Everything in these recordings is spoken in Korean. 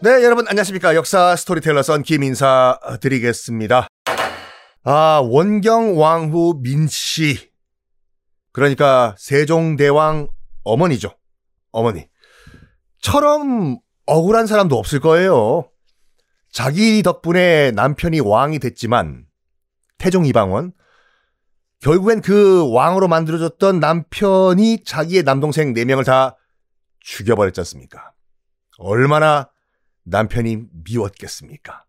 네, 여러분 안녕하십니까. 역사 스토리텔러 썬킴 인사 드리겠습니다. 아, 원경 왕후 민씨. 그러니까 세종대왕 어머니죠. 어머니. 처럼 억울한 사람도 없을 거예요. 자기 덕분에 남편이 왕이 됐지만 태종 이방원 결국엔 그 왕으로 만들어졌던 남편이 자기의 남동생 4명을 다 죽여버렸지 않습니까? 얼마나 남편이 미웠겠습니까?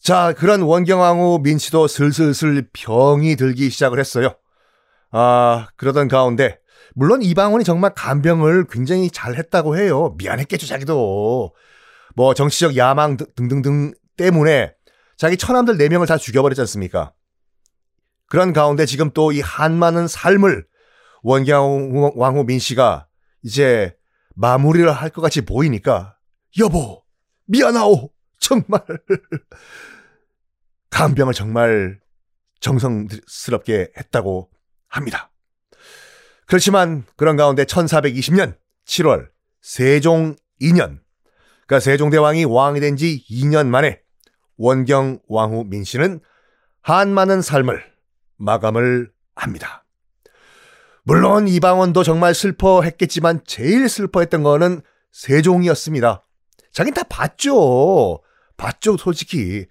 자, 그런 원경왕 후 민씨도 슬슬슬 병이 들기 시작을 했어요. 아, 그러던 가운데, 물론 이방원이 정말 간병을 굉장히 잘 했다고 해요. 미안했겠죠, 자기도. 뭐, 정치적 야망 등등등 때문에 자기 처남들 4명을 다 죽여버렸지 않습니까? 그런 가운데 지금 또 이 한 많은 삶을 원경왕후 민씨가 이제 마무리를 할 것 같이 보이니까 여보, 미안하오. 정말. 간병을 정말 정성스럽게 했다고 합니다. 그렇지만 그런 가운데 1420년 7월 세종 2년, 그러니까 세종대왕이 왕이 된 지 2년 만에 원경 왕후 민씨는 한많은 삶을 마감을 합니다. 물론 이방원도 정말 슬퍼했겠지만 제일 슬퍼했던 거는 세종이었습니다. 자긴 다 봤죠. 봤죠, 솔직히.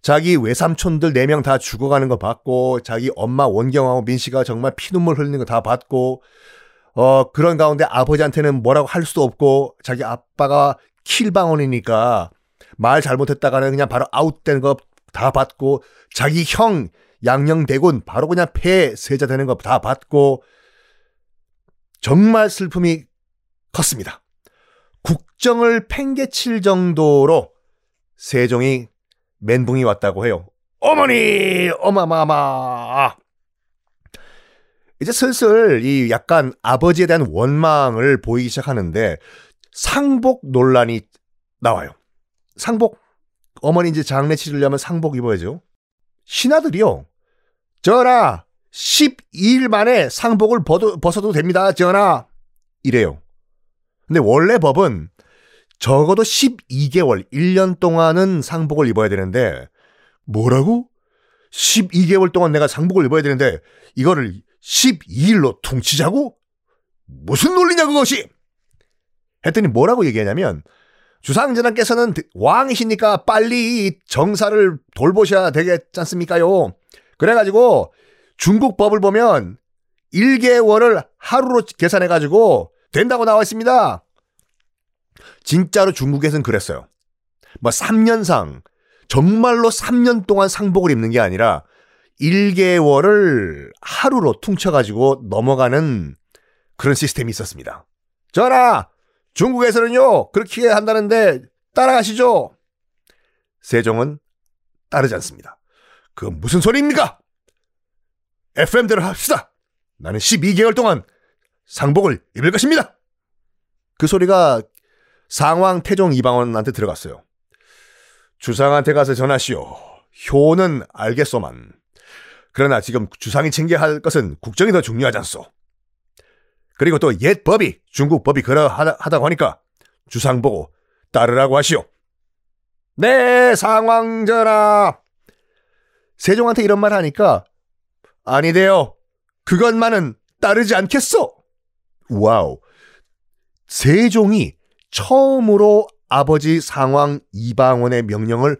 자기 외삼촌들 4명 다 죽어가는 거 봤고, 자기 엄마 원경하고 민씨가 정말 피눈물 흘리는 거 다 봤고, 어, 그런 가운데 아버지한테는 뭐라고 할 수도 없고, 자기 아빠가 킬방원이니까 말 잘못했다가는 그냥 바로 아웃되는 거 다 봤고, 자기 형 양녕대군 바로 그냥 폐 세자 되는 거 다 봤고, 정말 슬픔이 컸습니다. 국정을 팽개칠 정도로 세종이 멘붕이 왔다고 해요. 어머니, 어마마마. 이제 슬슬 이 약간 아버지에 대한 원망을 보이기 시작하는데 상복 논란이 나와요. 상복 어머니 이제 장례 치르려면 상복 입어야죠. 신하들이요. 전하, 12일 만에 상복을 벗어도 됩니다. 전하. 이래요. 근데 원래 법은 적어도 12개월, 1년 동안은 상복을 입어야 되는데, 뭐라고? 12개월 동안 내가 상복을 입어야 되는데, 이거를 12일로 퉁치자고? 무슨 논리냐, 그것이? 했더니 뭐라고 얘기하냐면, 주상전하께서는 왕이시니까 빨리 정사를 돌보셔야 되겠지 않습니까요? 그래가지고 중국 법을 보면 1개월을 하루로 계산해가지고 된다고 나와 있습니다. 진짜로 중국에서는 그랬어요. 뭐 3년상 정말로 3년 동안 상복을 입는 게 아니라 1개월을 하루로 퉁쳐가지고 넘어가는 그런 시스템이 있었습니다. 전하! 중국에서는요, 그렇게 한다는데 따라가시죠? 세종은 따르지 않습니다. 그 무슨 소리입니까? FM대로 합시다! 나는 12개월 동안 상복을 입을 것입니다. 그 소리가 상왕 태종 이방원한테 들어갔어요. 주상한테 가서 전하시오. 효는 알겠소만. 그러나 지금 주상이 챙겨야 할 것은 국정이 더 중요하지 않소. 그리고 또 옛 법이 중국 법이 그러하다고 하니까 주상 보고 따르라고 하시오. 네, 상왕 전하. 세종한테 이런 말 하니까 아니돼요. 그것만은 따르지 않겠소. wow. 세종이 처음으로 아버지 상왕 이방원의 명령을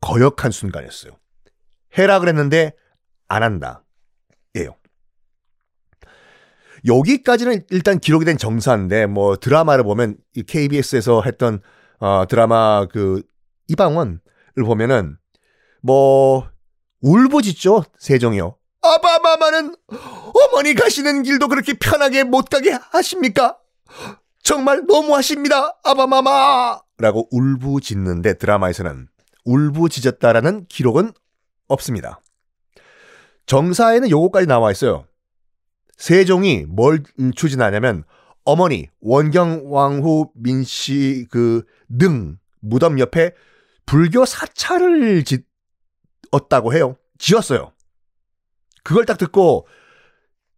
거역한 순간이었어요. 해라 그랬는데 안 한다. 예요. 여기까지는 일단 기록이 된 정사인데 뭐 드라마를 보면 KBS에서 했던 어 드라마 그 이방원을 보면은 뭐 울부짖죠 세종이요. 아바마마는 어머니 가시는 길도 그렇게 편하게 못 가게 하십니까? 정말 너무하십니다, 아바마마! 라고 울부짖는데 드라마에서는 울부짖었다라는 기록은 없습니다. 정사에는 요거까지 나와 있어요. 세종이 뭘 추진하냐면 어머니 원경왕후 민씨 그능 무덤 옆에 불교 사찰을 짓었다고 해요. 지었어요. 그걸 딱 듣고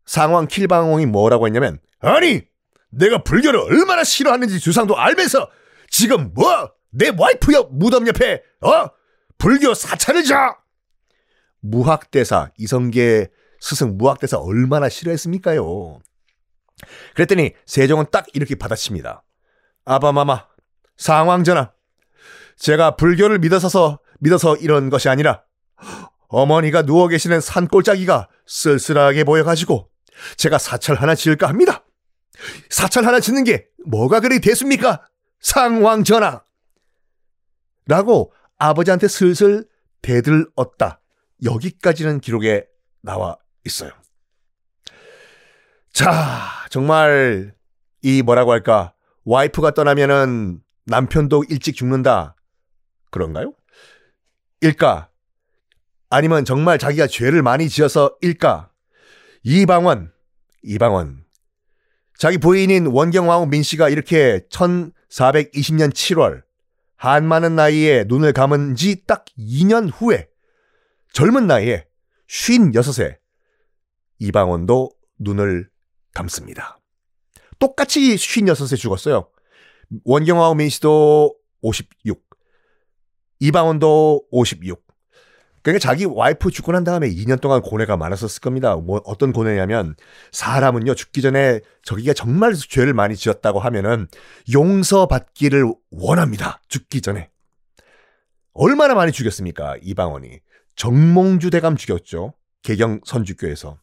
상왕 킬방왕이 뭐라고 했냐면 아니 내가 불교를 얼마나 싫어하는지 주상도 알면서 지금 뭐 내 와이프 옆 무덤 옆에 어 불교 사찰을 자 무학대사 이성계 스승 무학대사 얼마나 싫어했습니까요? 그랬더니 세종은 딱 이렇게 받아칩니다. 아바마마 상황전하 제가 불교를 믿어서 믿어서 이런 것이 아니라 어머니가 누워 계시는 산골짜기가 쓸쓸하게 보여가지고 제가 사찰 하나 지을까 합니다. 사찰 하나 짓는 게 뭐가 그리 대수입니까? 상왕 전하. 라고 아버지한테 슬슬 대들었다. 여기까지는 기록에 나와 있어요. 자, 정말 이 뭐라고 할까? 와이프가 떠나면은 남편도 일찍 죽는다. 그런가요? 일까? 아니면 정말 자기가 죄를 많이 지어서 일까? 이방원, 이방원. 자기 부인인 원경왕후 민 씨가 이렇게 1420년 7월 한 많은 나이에 눈을 감은 지 딱 2년 후에 젊은 나이에 56세 이방원도 눈을 감습니다. 똑같이 56세 죽었어요. 원경왕후 민 씨도 56, 이방원도 56. 그러니까 자기 와이프 죽고 난 다음에 2년 동안 고뇌가 많았었을 겁니다. 뭐 어떤 고뇌냐면 사람은요 죽기 전에 저기가 정말 죄를 많이 지었다고 하면은 용서받기를 원합니다. 죽기 전에. 얼마나 많이 죽였습니까? 이방원이. 정몽주 대감 죽였죠. 개경 선주교에서.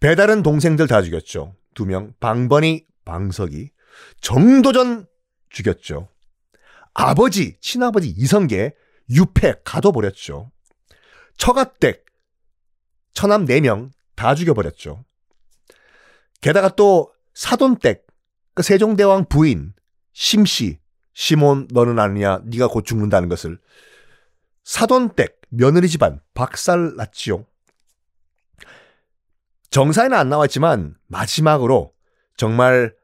배달은 동생들 다 죽였죠. 두 명. 방번이, 방석이. 정도전 죽였죠. 아버지, 친아버지 이성계 유패 가둬버렸죠. 처가댁, 처남 4명 다 죽여버렸죠. 게다가 또 사돈댁, 그 세종대왕 부인 심씨, 시몬 너는 아느냐 네가 곧 죽는다는 것을 사돈댁 며느리 집안 박살났지요. 정사에는 안 나왔지만 마지막으로 정말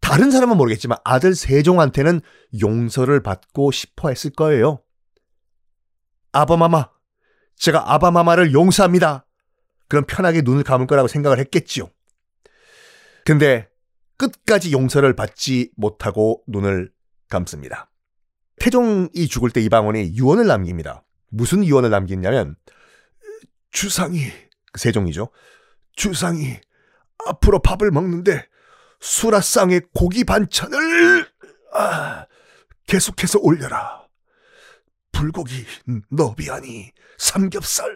다른 사람은 모르겠지만 아들 세종한테는 용서를 받고 싶어 했을 거예요. 아바마마, 제가 아바마마를 용서합니다. 그럼 편하게 눈을 감을 거라고 생각을 했겠지요. 근데 끝까지 용서를 받지 못하고 눈을 감습니다. 태종이 죽을 때 이방원이 유언을 남깁니다. 무슨 유언을 남겼냐면 주상이 세종이죠. 주상이 앞으로 밥을 먹는데 수라상의 고기 반찬을 아, 계속해서 올려라. 불고기, 너비아니, 삼겹살.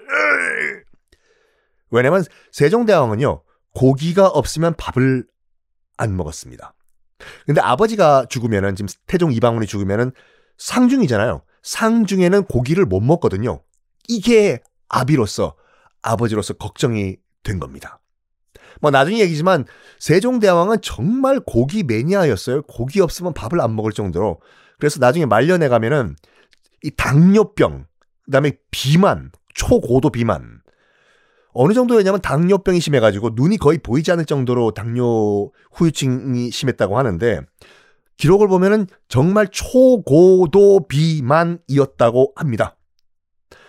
왜냐면 세종대왕은요 고기가 없으면 밥을 안 먹었습니다. 근데 아버지가 죽으면은 지금 태종 이방원이 죽으면은 상중이잖아요. 상중에는 고기를 못 먹거든요. 이게 아비로서 아버지로서 걱정이 된 겁니다. 뭐 나중에 얘기지만 세종대왕은 정말 고기 매니아였어요. 고기 없으면 밥을 안 먹을 정도로. 그래서 나중에 말년에 가면은 이 당뇨병, 그다음에 비만, 초고도 비만. 어느 정도였냐면 당뇨병이 심해가지고 눈이 거의 보이지 않을 정도로 당뇨 후유증이 심했다고 하는데 기록을 보면은 정말 초고도 비만이었다고 합니다.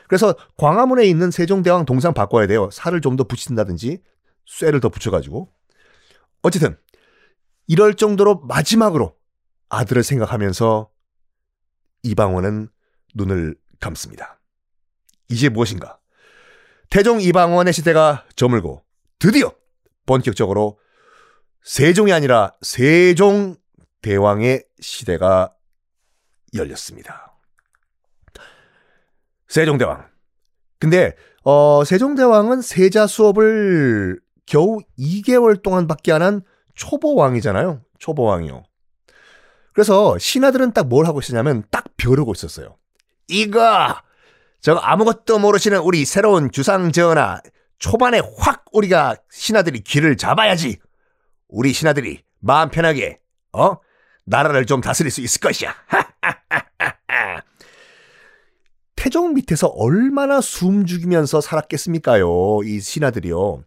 그래서 광화문에 있는 세종대왕 동상 바꿔야 돼요. 살을 좀 더 붙인다든지 쇠를 더 붙여가지고. 어쨌든, 이럴 정도로 마지막으로 아들을 생각하면서 이방원은 눈을 감습니다. 이제 무엇인가? 태종 이방원의 시대가 저물고 드디어 본격적으로 세종이 아니라 세종 대왕의 시대가 열렸습니다. 세종대왕. 근데 어, 세종대왕은 세자 수업을 겨우 2개월 동안밖에 안 한 초보왕이잖아요. 초보왕이요. 그래서 신하들은 딱 뭘 하고 있었냐면 딱 벼르고 있었어요. 이거 저거 아무것도 모르시는 우리 새로운 주상 전하 초반에 확 우리가 신하들이 귀를 잡아야지. 우리 신하들이 마음 편하게 어 나라를 좀 다스릴 수 있을 것이야. 태종 밑에서 얼마나 숨 죽이면서 살았겠습니까요? 이 신하들이요.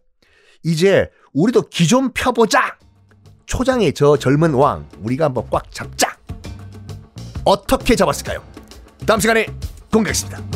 이제 우리도 기 좀 펴보자. 초장의 저 젊은 왕 우리가 한번 꽉 잡자. 어떻게 잡았을까요? 다음 시간에 공개하겠습니다.